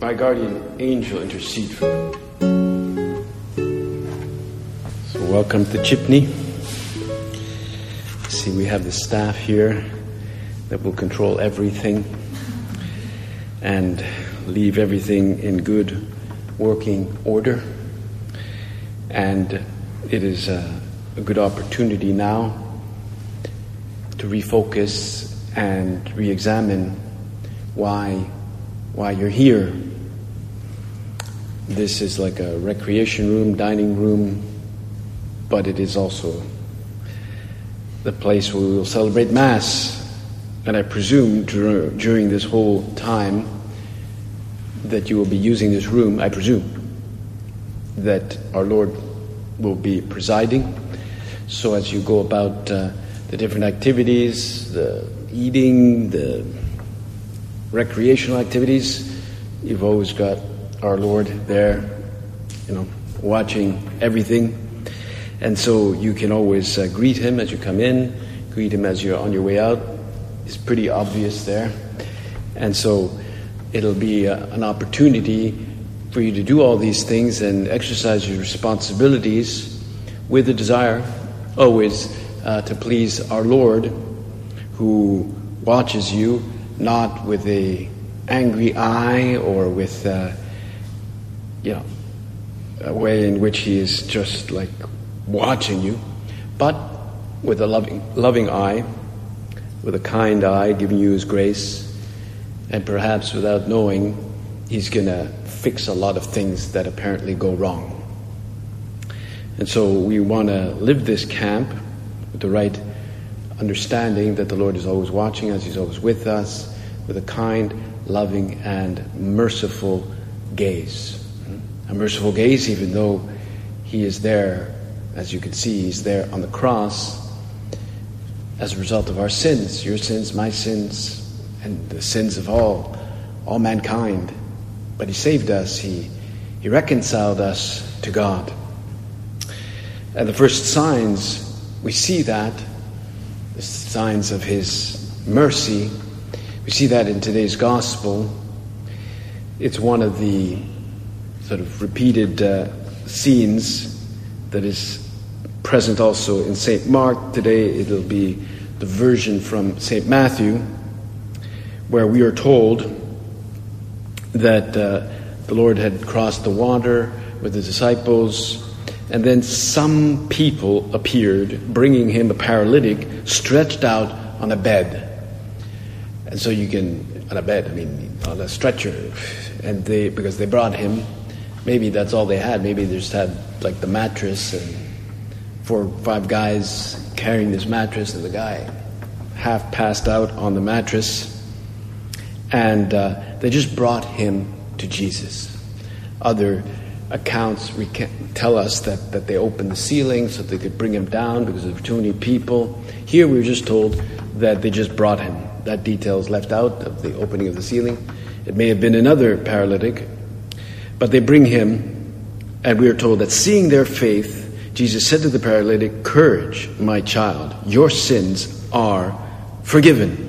my guardian angel, intercede for me. So, welcome to Chipney. See, we have the staff here that will control everything and leave everything in good working order. And it is a, a good opportunity now to refocus and re examine why, why you're here this is like a recreation room, dining room, but it is also the place where we will celebrate Mass. And I presume dur- during this whole time that you will be using this room, I presume that our Lord will be presiding. So as you go about uh, the different activities, the eating, the recreational activities, you've always got our Lord there, you know, watching everything. And so you can always uh, greet him as you come in, greet him as you're on your way out. It's pretty obvious there. And so it'll be uh, an opportunity for you to do all these things and exercise your responsibilities with the desire always uh, to please our Lord who watches you not with a angry eye or with uh, you know, a way in which he is just like watching you, but with a loving, loving eye, with a kind eye, giving you his grace, and perhaps without knowing, he's going to fix a lot of things that apparently go wrong. And so we want to live this camp with the right understanding that the Lord is always watching us, He's always with us, with a kind, loving, and merciful gaze a merciful gaze, even though he is there, as you can see, he's there on the cross as a result of our sins, your sins, my sins, and the sins of all, all mankind. But he saved us, he, he reconciled us to God. And the first signs, we see that, the signs of his mercy, we see that in today's gospel. It's one of the sort of repeated uh, scenes that is present also in St. Mark. Today it'll be the version from St. Matthew, where we are told that uh, the Lord had crossed the water with the disciples, and then some people appeared bringing him a paralytic stretched out on a bed. And so you can, on a bed, I mean, on a stretcher, and they, because they brought him maybe that's all they had. Maybe they just had like the mattress and four or five guys carrying this mattress, and the guy half passed out on the mattress. And uh, they just brought him to Jesus. Other accounts tell us that, that they opened the ceiling so they could bring him down because there were too many people. Here we were just told that they just brought him. That detail is left out of the opening of the ceiling. It may have been another paralytic but they bring him, and we are told that seeing their faith, Jesus said to the paralytic, Courage, my child, your sins are forgiven.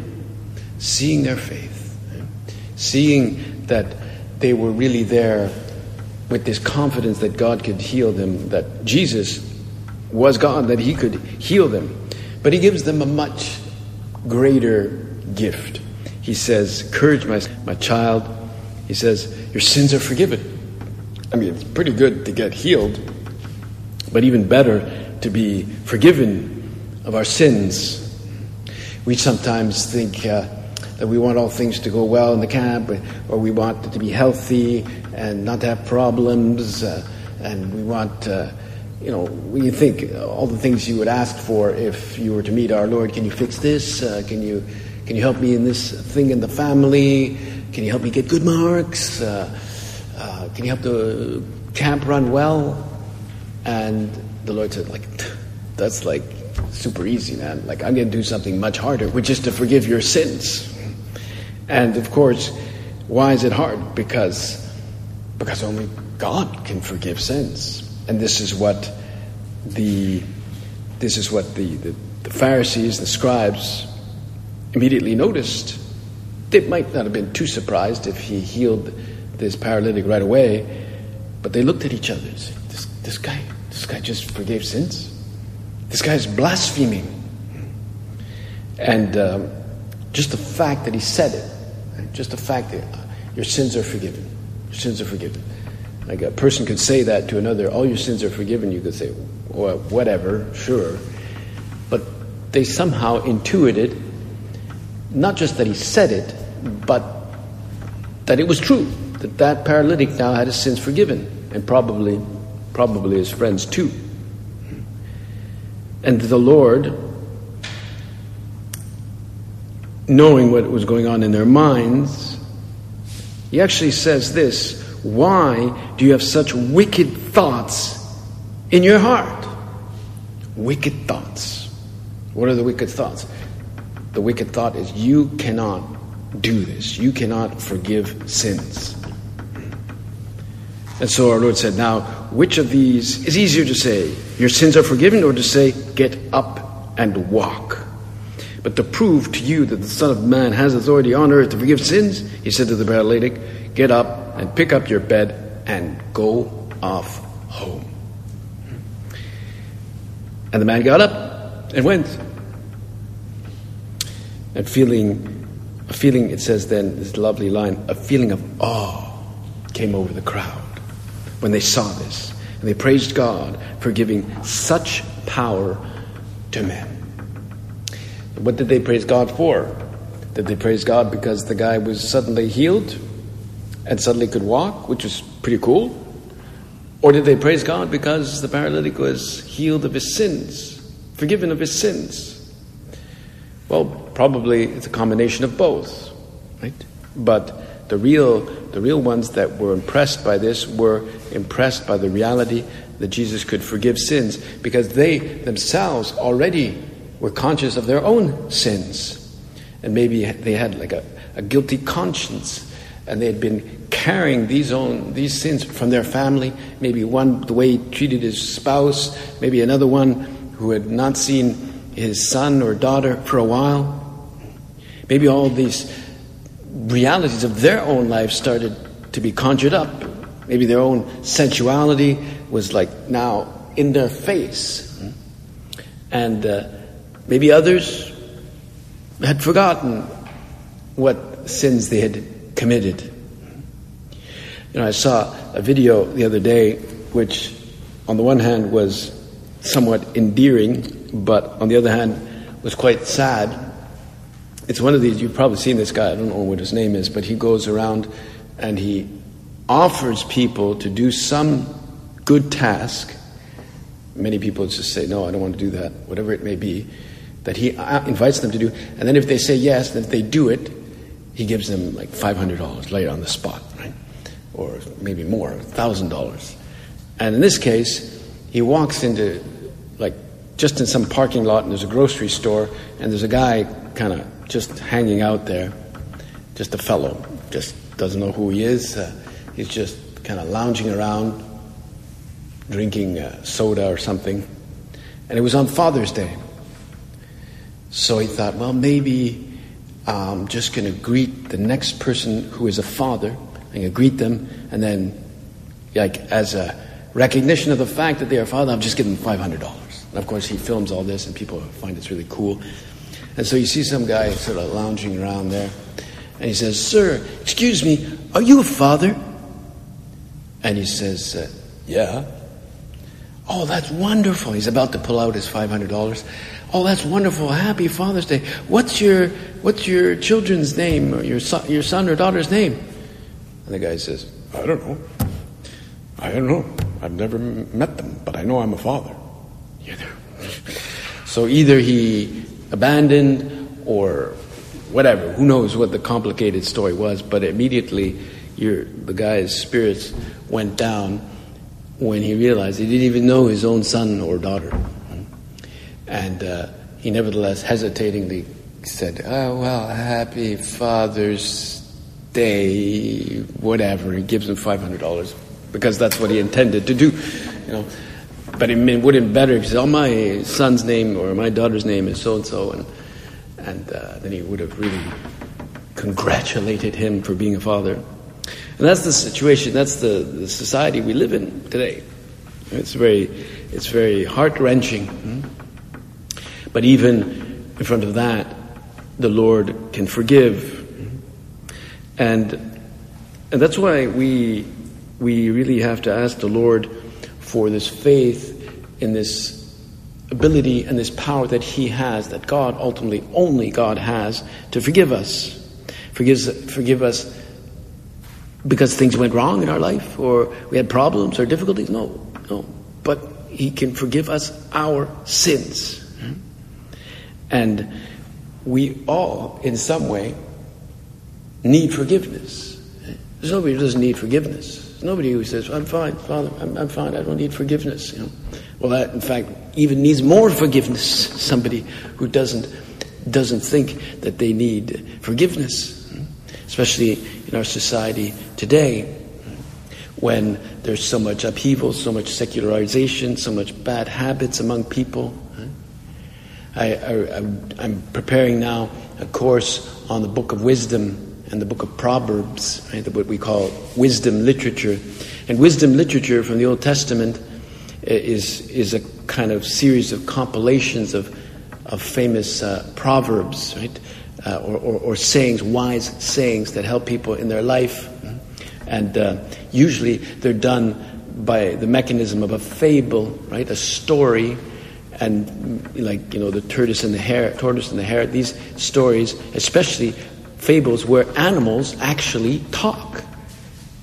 Seeing their faith, seeing that they were really there with this confidence that God could heal them, that Jesus was God, that He could heal them. But He gives them a much greater gift. He says, Courage, my, my child. He says, Your sins are forgiven. I mean, it's pretty good to get healed, but even better to be forgiven of our sins. We sometimes think uh, that we want all things to go well in the camp, or we want to be healthy and not to have problems, uh, and we want, uh, you know, we think all the things you would ask for if you were to meet our Lord. Can you fix this? Uh, can you can you help me in this thing in the family? Can you help me get good marks? Uh, can you help the camp run well? And the Lord said, like, that's like super easy, man. Like, I'm going to do something much harder, which is to forgive your sins. And of course, why is it hard? Because, because only God can forgive sins. And this is what the, this is what the, the, the Pharisees, the scribes, immediately noticed. They might not have been too surprised if he healed this paralytic right away, but they looked at each other and said, this, this guy, this guy just forgave sins. This guy is blaspheming. And um, just the fact that he said it, just the fact that your sins are forgiven, your sins are forgiven. Like a person could say that to another, all your sins are forgiven. You could say, well, whatever, sure. But they somehow intuited, not just that he said it, but that it was true, that that paralytic now had his sins forgiven, and probably, probably his friends too. And the Lord, knowing what was going on in their minds, he actually says this Why do you have such wicked thoughts in your heart? Wicked thoughts. What are the wicked thoughts? The wicked thought is you cannot do this, you cannot forgive sins. And so our Lord said, Now, which of these is easier to say, Your sins are forgiven, or to say, Get up and walk? But to prove to you that the Son of Man has authority on earth to forgive sins, he said to the paralytic, Get up and pick up your bed and go off home. And the man got up and went. And feeling, a feeling, it says then, this lovely line, a feeling of awe came over the crowd when they saw this. And they praised God for giving such power to men. What did they praise God for? Did they praise God because the guy was suddenly healed and suddenly could walk, which was pretty cool? Or did they praise God because the paralytic was healed of his sins, forgiven of his sins? Well, probably it's a combination of both, right? But the real, the real ones that were impressed by this were impressed by the reality that Jesus could forgive sins because they themselves already were conscious of their own sins. And maybe they had like a, a guilty conscience and they had been carrying these own these sins from their family. Maybe one the way he treated his spouse, maybe another one who had not seen his son or daughter for a while. Maybe all these realities of their own life started to be conjured up. Maybe their own sensuality was like now in their face. And uh, maybe others had forgotten what sins they had committed. You know, I saw a video the other day which, on the one hand, was somewhat endearing, but on the other hand, was quite sad it's one of these, you've probably seen this guy, I don't know what his name is, but he goes around and he offers people to do some good task. Many people just say, no, I don't want to do that, whatever it may be, that he uh, invites them to do. And then if they say yes, then if they do it, he gives them like $500 later on the spot, right? Or maybe more, $1,000. And in this case, he walks into, like, just in some parking lot, and there's a grocery store, and there's a guy kind of just hanging out there, just a fellow, just doesn't know who he is. Uh, he's just kind of lounging around, drinking uh, soda or something. And it was on Father's Day. So he thought, well, maybe I'm just going to greet the next person who is a father. I'm going to greet them, and then, like, as a recognition of the fact that they are father, I'm just giving them $500. And of course, he films all this, and people find it's really cool. And so you see some guy sort of lounging around there. And he says, Sir, excuse me, are you a father? And he says, uh, Yeah. Oh, that's wonderful. He's about to pull out his $500. Oh, that's wonderful. Happy Father's Day. What's your, what's your children's name or your your son or daughter's name? And the guy says, I don't know. I don't know. I've never met them, but I know I'm a father. so either he abandoned or whatever. Who knows what the complicated story was, but immediately the guy's spirits went down when he realized he didn't even know his own son or daughter. And uh, he nevertheless hesitatingly said, Oh, well, happy Father's Day, whatever. He gives him $500 because that's what he intended to do, you know. But it would have been better if he said, Oh, my son's name or my daughter's name is so and so. And, and uh, then he would have really congratulated him for being a father. And that's the situation, that's the, the society we live in today. It's very, it's very heart wrenching. Hmm? But even in front of that, the Lord can forgive. And, and that's why we, we really have to ask the Lord for this faith in this ability and this power that He has, that God ultimately, only God has, to forgive us. Forgive, forgive us because things went wrong in our life or we had problems or difficulties. No, no. But He can forgive us our sins. And we all, in some way, need forgiveness. There's nobody who doesn't need forgiveness. There's nobody who says, I'm fine, Father, I'm, I'm fine, I don't need forgiveness. You know? Well, that, in fact, even needs more forgiveness. Somebody who doesn't, doesn't think that they need forgiveness especially in our society today when there's so much upheaval, so much secularization, so much bad habits among people. I, am preparing now a course on the book of wisdom and the book of Proverbs, right, what we call wisdom literature. And wisdom literature from the Old Testament is, is a kind of series of compilations of, of famous uh, proverbs, right? uh, or, or, or, sayings, wise sayings that help people in their life. And uh, usually they're done by the mechanism of a fable, right? A story, and like you know the tortoise and the hare, tortoise and the hare. These stories, especially fables, where animals actually talk.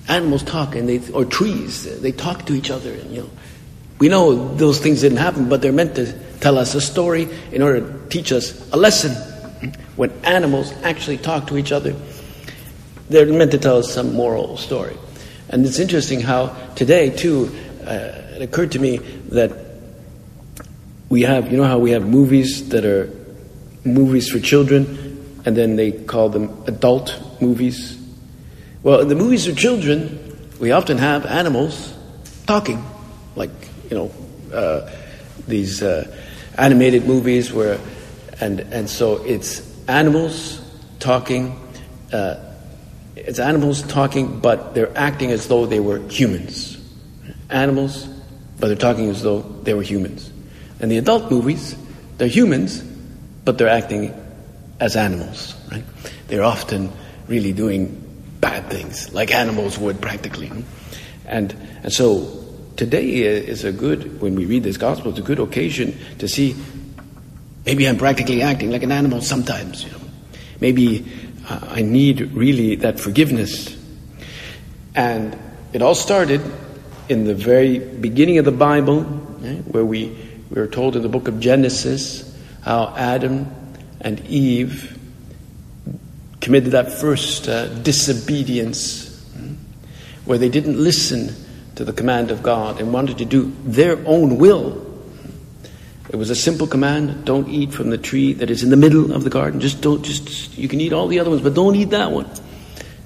Animals talk, and they or trees, they talk to each other. And, you know, we know those things didn't happen, but they're meant to tell us a story in order to teach us a lesson when animals actually talk to each other, they're meant to tell us some moral story. And it's interesting how today, too, uh, it occurred to me that we have, you know, how we have movies that are movies for children, and then they call them adult movies. Well, in the movies for children, we often have animals talking, like, you know, uh, these uh, animated movies where, and, and so it's animals talking. Uh, it's animals talking, but they're acting as though they were humans. Animals, but they're talking as though they were humans. And the adult movies, they're humans, but they're acting as animals. Right? They're often really doing bad things, like animals would practically. And and so today is a good when we read this gospel, it's a good occasion to see Maybe I'm practically acting like an animal sometimes. You know. Maybe uh, I need really that forgiveness. And it all started in the very beginning of the Bible, eh, where we, we are told in the book of Genesis how Adam and Eve committed that first uh, disobedience, hmm, where they didn't listen to the command of God and wanted to do their own will it was a simple command don't eat from the tree that is in the middle of the garden. Just don't, just, you can eat all the other ones, but don't eat that one.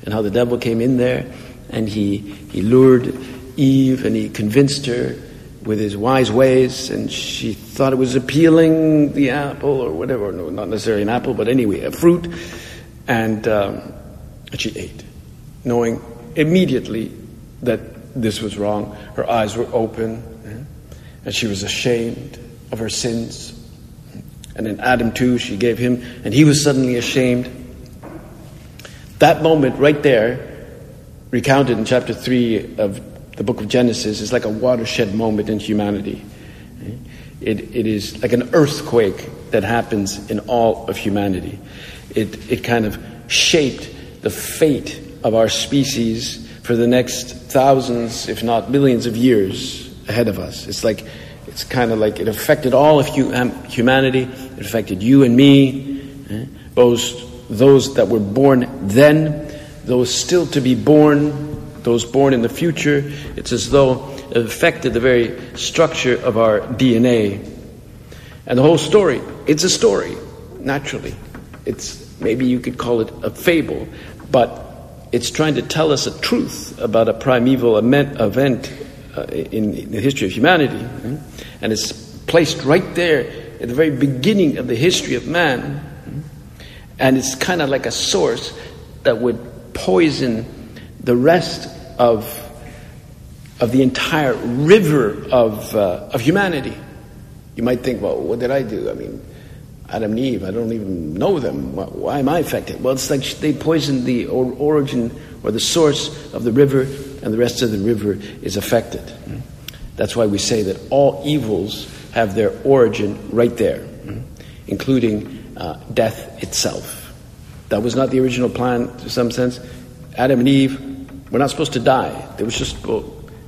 And how the devil came in there and he, he lured Eve and he convinced her with his wise ways, and she thought it was appealing the apple or whatever. No, not necessarily an apple, but anyway, a fruit. And, um, and she ate, knowing immediately that this was wrong. Her eyes were open, eh? and she was ashamed of her sins. And in Adam too, she gave him, and he was suddenly ashamed. That moment right there, recounted in chapter 3 of the book of Genesis, is like a watershed moment in humanity. It, it is like an earthquake that happens in all of humanity. It, it kind of shaped the fate of our species for the next thousands, if not millions of years ahead of us. It's like it's kind of like it affected all of humanity. It affected you and me, eh? those, those that were born then, those still to be born, those born in the future. It's as though it affected the very structure of our DNA. And the whole story, it's a story, naturally. It's maybe you could call it a fable, but it's trying to tell us a truth about a primeval event uh, in, the history of humanity. And it's placed right there at the very beginning of the history of man. And it's kind of like a source that would poison the rest of, of the entire river of, uh, of humanity. You might think, well, what did I do? I mean, Adam and Eve, I don't even know them. Why am I affected? Well, it's like they poisoned the origin or the source of the river, and the rest of the river is affected. That's why we say that all evils have their origin right there, including uh, death itself. That was not the original plan, to some sense. Adam and Eve were not supposed to die. They were just, well,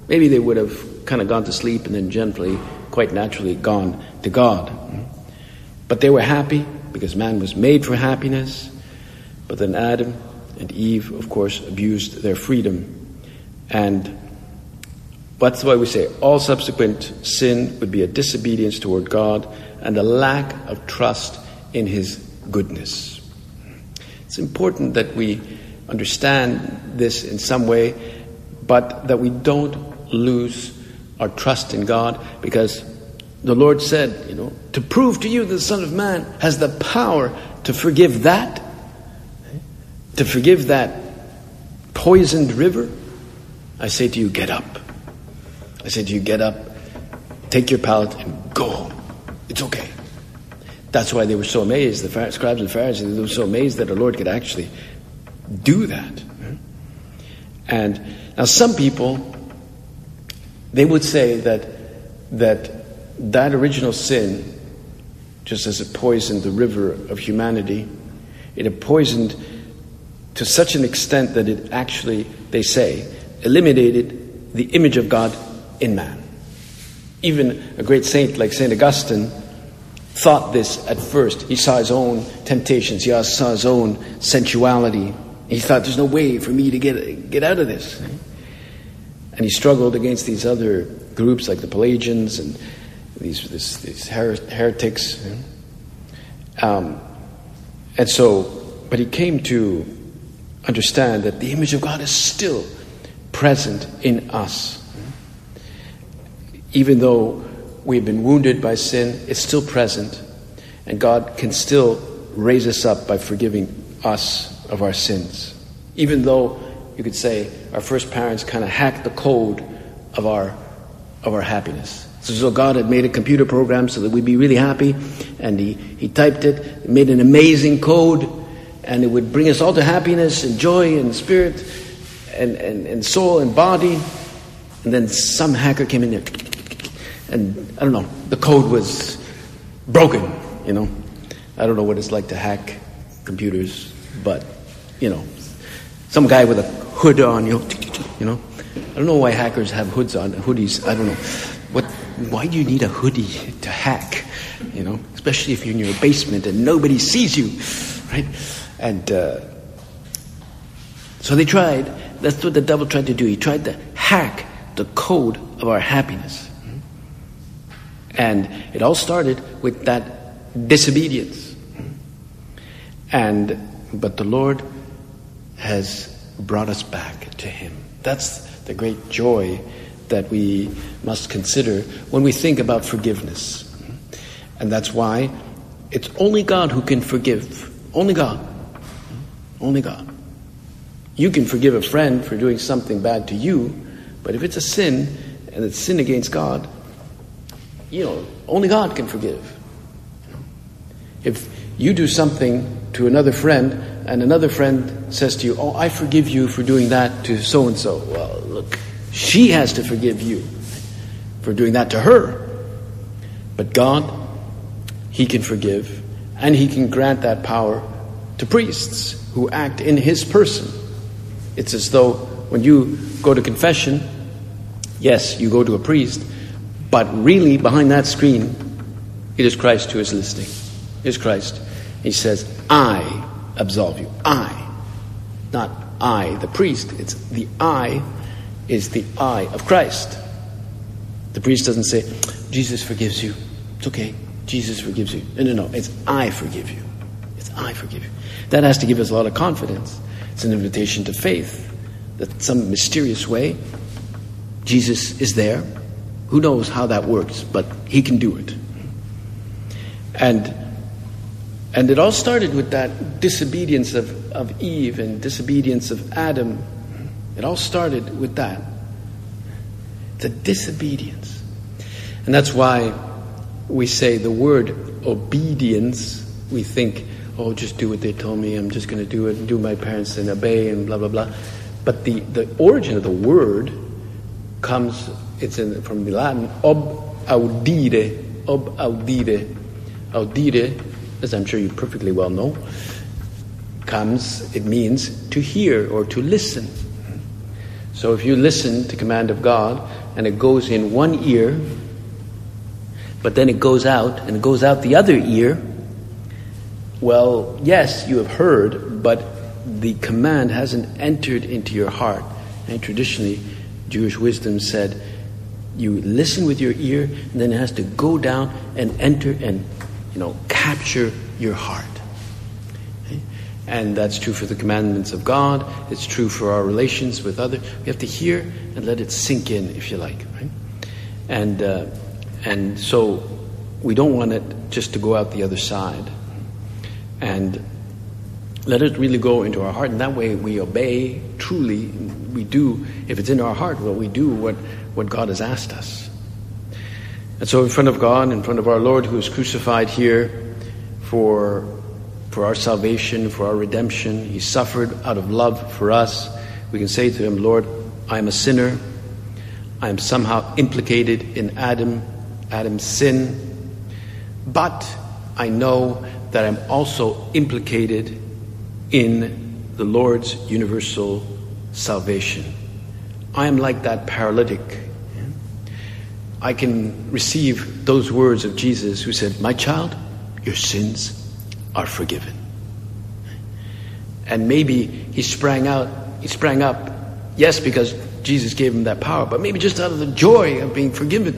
maybe they would have kind of gone to sleep and then gently, quite naturally, gone to God. But they were happy because man was made for happiness. But then Adam and Eve, of course, abused their freedom. And that's why we say all subsequent sin would be a disobedience toward God and a lack of trust in His goodness. It's important that we understand this in some way, but that we don't lose our trust in God because the Lord said, you know, to prove to you that the Son of Man has the power to forgive that, to forgive that poisoned river, I say to you, get up. I say to you, get up, take your pallet, and go home. It's okay. That's why they were so amazed, the scribes and Pharisees, they were so amazed that the Lord could actually do that. And now some people, they would say that, that that original sin, just as it poisoned the river of humanity, it had poisoned to such an extent that it actually, they say, eliminated the image of God in man. Even a great saint like St. Augustine thought this at first. He saw his own temptations, he saw his own sensuality. He thought, there's no way for me to get, get out of this. And he struggled against these other groups like the Pelagians and these, this, these her- heretics. Um, and so, but he came to understand that the image of God is still present in us. Even though we've been wounded by sin, it's still present. And God can still raise us up by forgiving us of our sins. Even though you could say our first parents kind of hacked the code of our, of our happiness. So God had made a computer program so that we'd be really happy, and He, he typed it, made an amazing code, and it would bring us all to happiness and joy and spirit and, and, and soul and body. And then some hacker came in there, and I don't know, the code was broken, you know. I don't know what it's like to hack computers, but, you know, some guy with a hood on, you know, you know. I don't know why hackers have hoods on, hoodies, I don't know. What why do you need a hoodie to hack? You know, especially if you're in your basement and nobody sees you, right? And uh, so they tried. That's what the devil tried to do. He tried to hack the code of our happiness. And it all started with that disobedience. And but the Lord has brought us back to Him. That's the great joy that we must consider when we think about forgiveness. And that's why it's only God who can forgive. Only God. Only God. You can forgive a friend for doing something bad to you, but if it's a sin and it's sin against God, you know, only God can forgive. If you do something to another friend and another friend says to you, Oh, I forgive you for doing that to so and so, well, look, she has to forgive you for doing that to her. But God, He can forgive, and He can grant that power to priests who act in His person. It's as though when you go to confession, yes, you go to a priest, but really behind that screen, it is Christ who is listening. It is Christ. He says, I absolve you. I. Not I, the priest. It's the I is the I of Christ. The priest doesn't say, Jesus forgives you. It's okay. Jesus forgives you. No, no, no. It's I forgive you. It's I forgive you. That has to give us a lot of confidence. It's an invitation to faith that some mysterious way Jesus is there. Who knows how that works, but he can do it. And and it all started with that disobedience of, of Eve and disobedience of Adam. It all started with that. A disobedience. And that's why we say the word obedience, we think, oh, just do what they told me, I'm just going to do it and do my parents and obey and blah, blah, blah. But the, the origin of the word comes, it's in, from the Latin, ob audire, ob audire. Audire as I'm sure you perfectly well know, comes, it means to hear or to listen. So if you listen to command of God and it goes in one ear, but then it goes out and it goes out the other ear, well, yes, you have heard, but the command hasn't entered into your heart. And traditionally, Jewish wisdom said, you listen with your ear, and then it has to go down and enter and you know, capture your heart. Okay? And that's true for the commandments of God. It's true for our relations with others. We have to hear and let it sink in, if you like. Right? And uh, and so we don't want it just to go out the other side. And let it really go into our heart, and that way we obey truly. We do, if it's in our heart, well, we do what, what God has asked us. And so, in front of God, in front of our Lord who is crucified here for, for our salvation, for our redemption, He suffered out of love for us. We can say to Him, Lord, I am a sinner. I am somehow implicated in Adam, Adam's sin. But I know that I'm also implicated in the Lord's universal salvation. I am like that paralytic I can receive those words of Jesus who said, My child, your sins are forgiven. And maybe he sprang out, he sprang up, yes, because Jesus gave him that power, but maybe just out of the joy of being forgiven.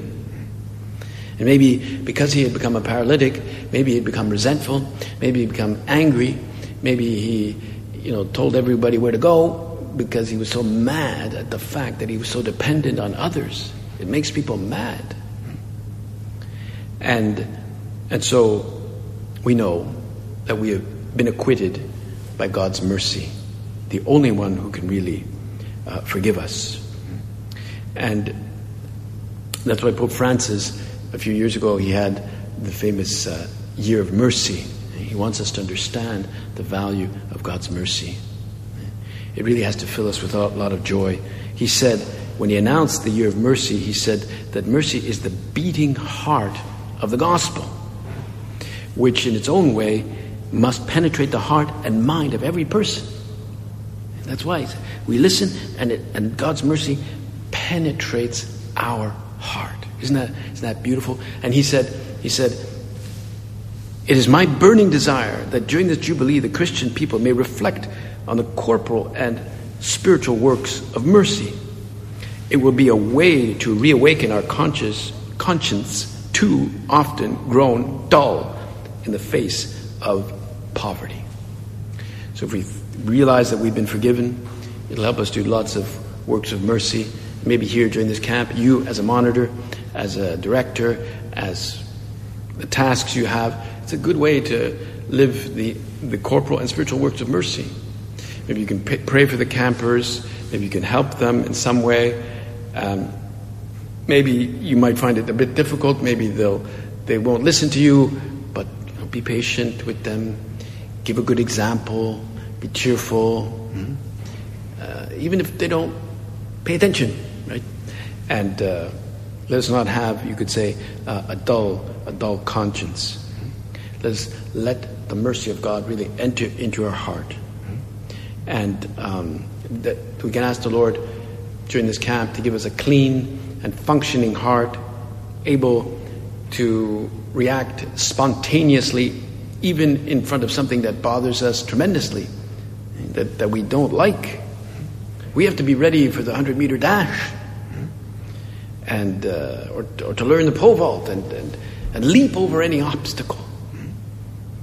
And maybe because he had become a paralytic, maybe he had become resentful, maybe he had become angry, maybe he, you know, told everybody where to go because he was so mad at the fact that he was so dependent on others. It makes people mad. And, and so we know that we have been acquitted by God's mercy, the only one who can really uh, forgive us. And that's why Pope Francis, a few years ago, he had the famous uh, Year of Mercy. He wants us to understand the value of God's mercy. It really has to fill us with a lot of joy. He said, when he announced the year of mercy, he said that mercy is the beating heart of the gospel, which in its own way must penetrate the heart and mind of every person. That's why we listen, and, it, and God's mercy penetrates our heart. Isn't that, isn't that beautiful? And he said, he said, it is my burning desire that during this Jubilee, the Christian people may reflect on the corporal and spiritual works of mercy it will be a way to reawaken our conscious, conscience, too often grown dull in the face of poverty. So if we realize that we've been forgiven, it'll help us do lots of works of mercy. Maybe here during this camp, you as a monitor, as a director, as the tasks you have, it's a good way to live the, the corporal and spiritual works of mercy. Maybe you can pray for the campers, maybe you can help them in some way. Um, maybe you might find it a bit difficult. Maybe they'll they won't listen to you, but you know, be patient with them. Give a good example. Be cheerful, mm-hmm. uh, even if they don't pay attention, right? And uh, let us not have, you could say, uh, a dull, a dull conscience. Let us let the mercy of God really enter into our heart, and um, that we can ask the Lord during this camp to give us a clean and functioning heart, able to react spontaneously, even in front of something that bothers us tremendously, that, that we don't like. We have to be ready for the 100 meter dash. and uh, or, or to learn the pole vault and, and, and leap over any obstacle.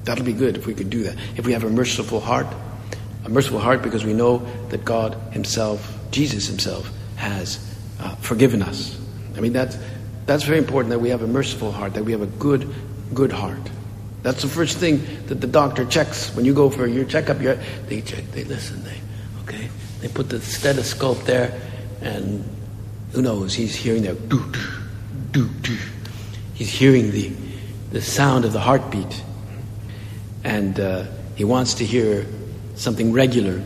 That'll be good if we could do that. If we have a merciful heart, a merciful heart because we know that God Himself, Jesus Himself, has uh, forgiven us. I mean, that's, that's very important that we have a merciful heart, that we have a good, good heart. That's the first thing that the doctor checks when you go for your checkup. They check, they listen, they, okay, they put the stethoscope there, and who knows? He's hearing that doo doo doo. He's hearing the the sound of the heartbeat, and uh, he wants to hear something regular,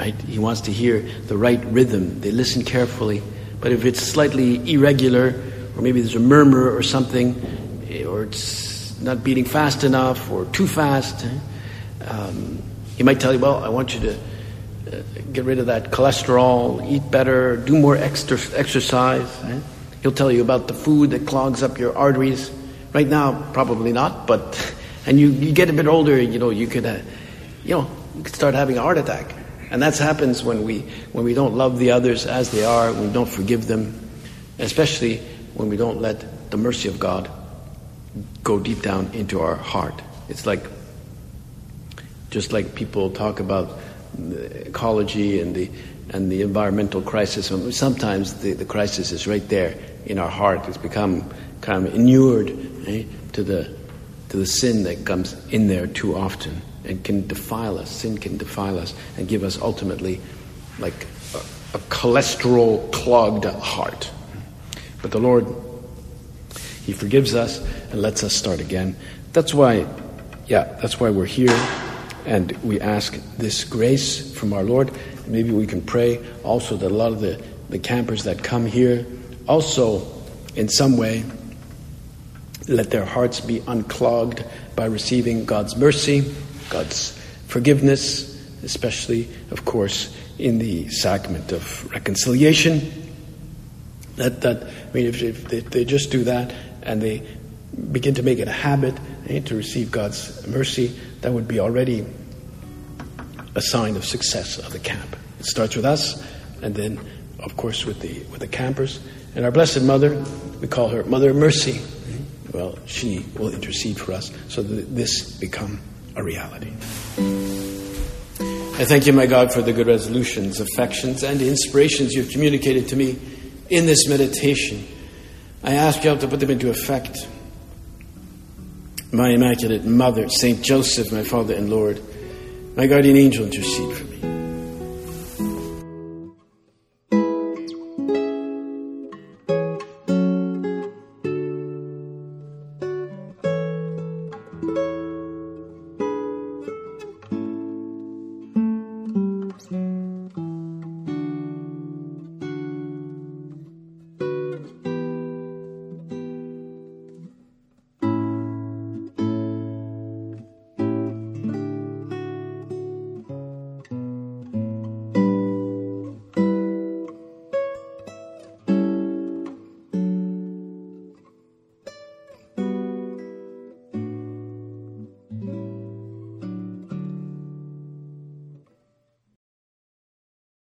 right? He wants to hear the right rhythm. They listen carefully, but if it's slightly irregular, or maybe there's a murmur or something, eh, or it's not beating fast enough or too fast, eh, um, he might tell you, "Well, I want you to." Uh, get rid of that cholesterol, eat better, do more extra exercise. Eh? He'll tell you about the food that clogs up your arteries. Right now, probably not, but and you, you get a bit older, you know, you could, uh, you know, you could start having a heart attack, and that happens when we when we don't love the others as they are, when we don't forgive them, especially when we don't let the mercy of God go deep down into our heart. It's like just like people talk about ecology and the and the environmental crisis. Sometimes the, the crisis is right there in our heart. It's become kind of inured eh, to the to the sin that comes in there too often and can defile us. Sin can defile us and give us ultimately like a, a cholesterol clogged heart. But the Lord, He forgives us and lets us start again. That's why, yeah, that's why we're here. And we ask this grace from our Lord. Maybe we can pray also that a lot of the, the campers that come here also, in some way, let their hearts be unclogged by receiving God's mercy, God's forgiveness, especially, of course, in the sacrament of reconciliation. That, that I mean, if, if, they, they just do that and they begin to make it a habit eh, to receive God's mercy, that would be already a sign of success of the camp. It starts with us, and then, of course, with the with the campers. And our Blessed Mother, we call her Mother Mercy. Well, she will intercede for us so that this become a reality. I thank you, my God, for the good resolutions, affections, and inspirations you've communicated to me in this meditation. I ask you to put them into effect my Immaculate Mother, Saint Joseph, my Father and Lord, my guardian angel, intercede for me.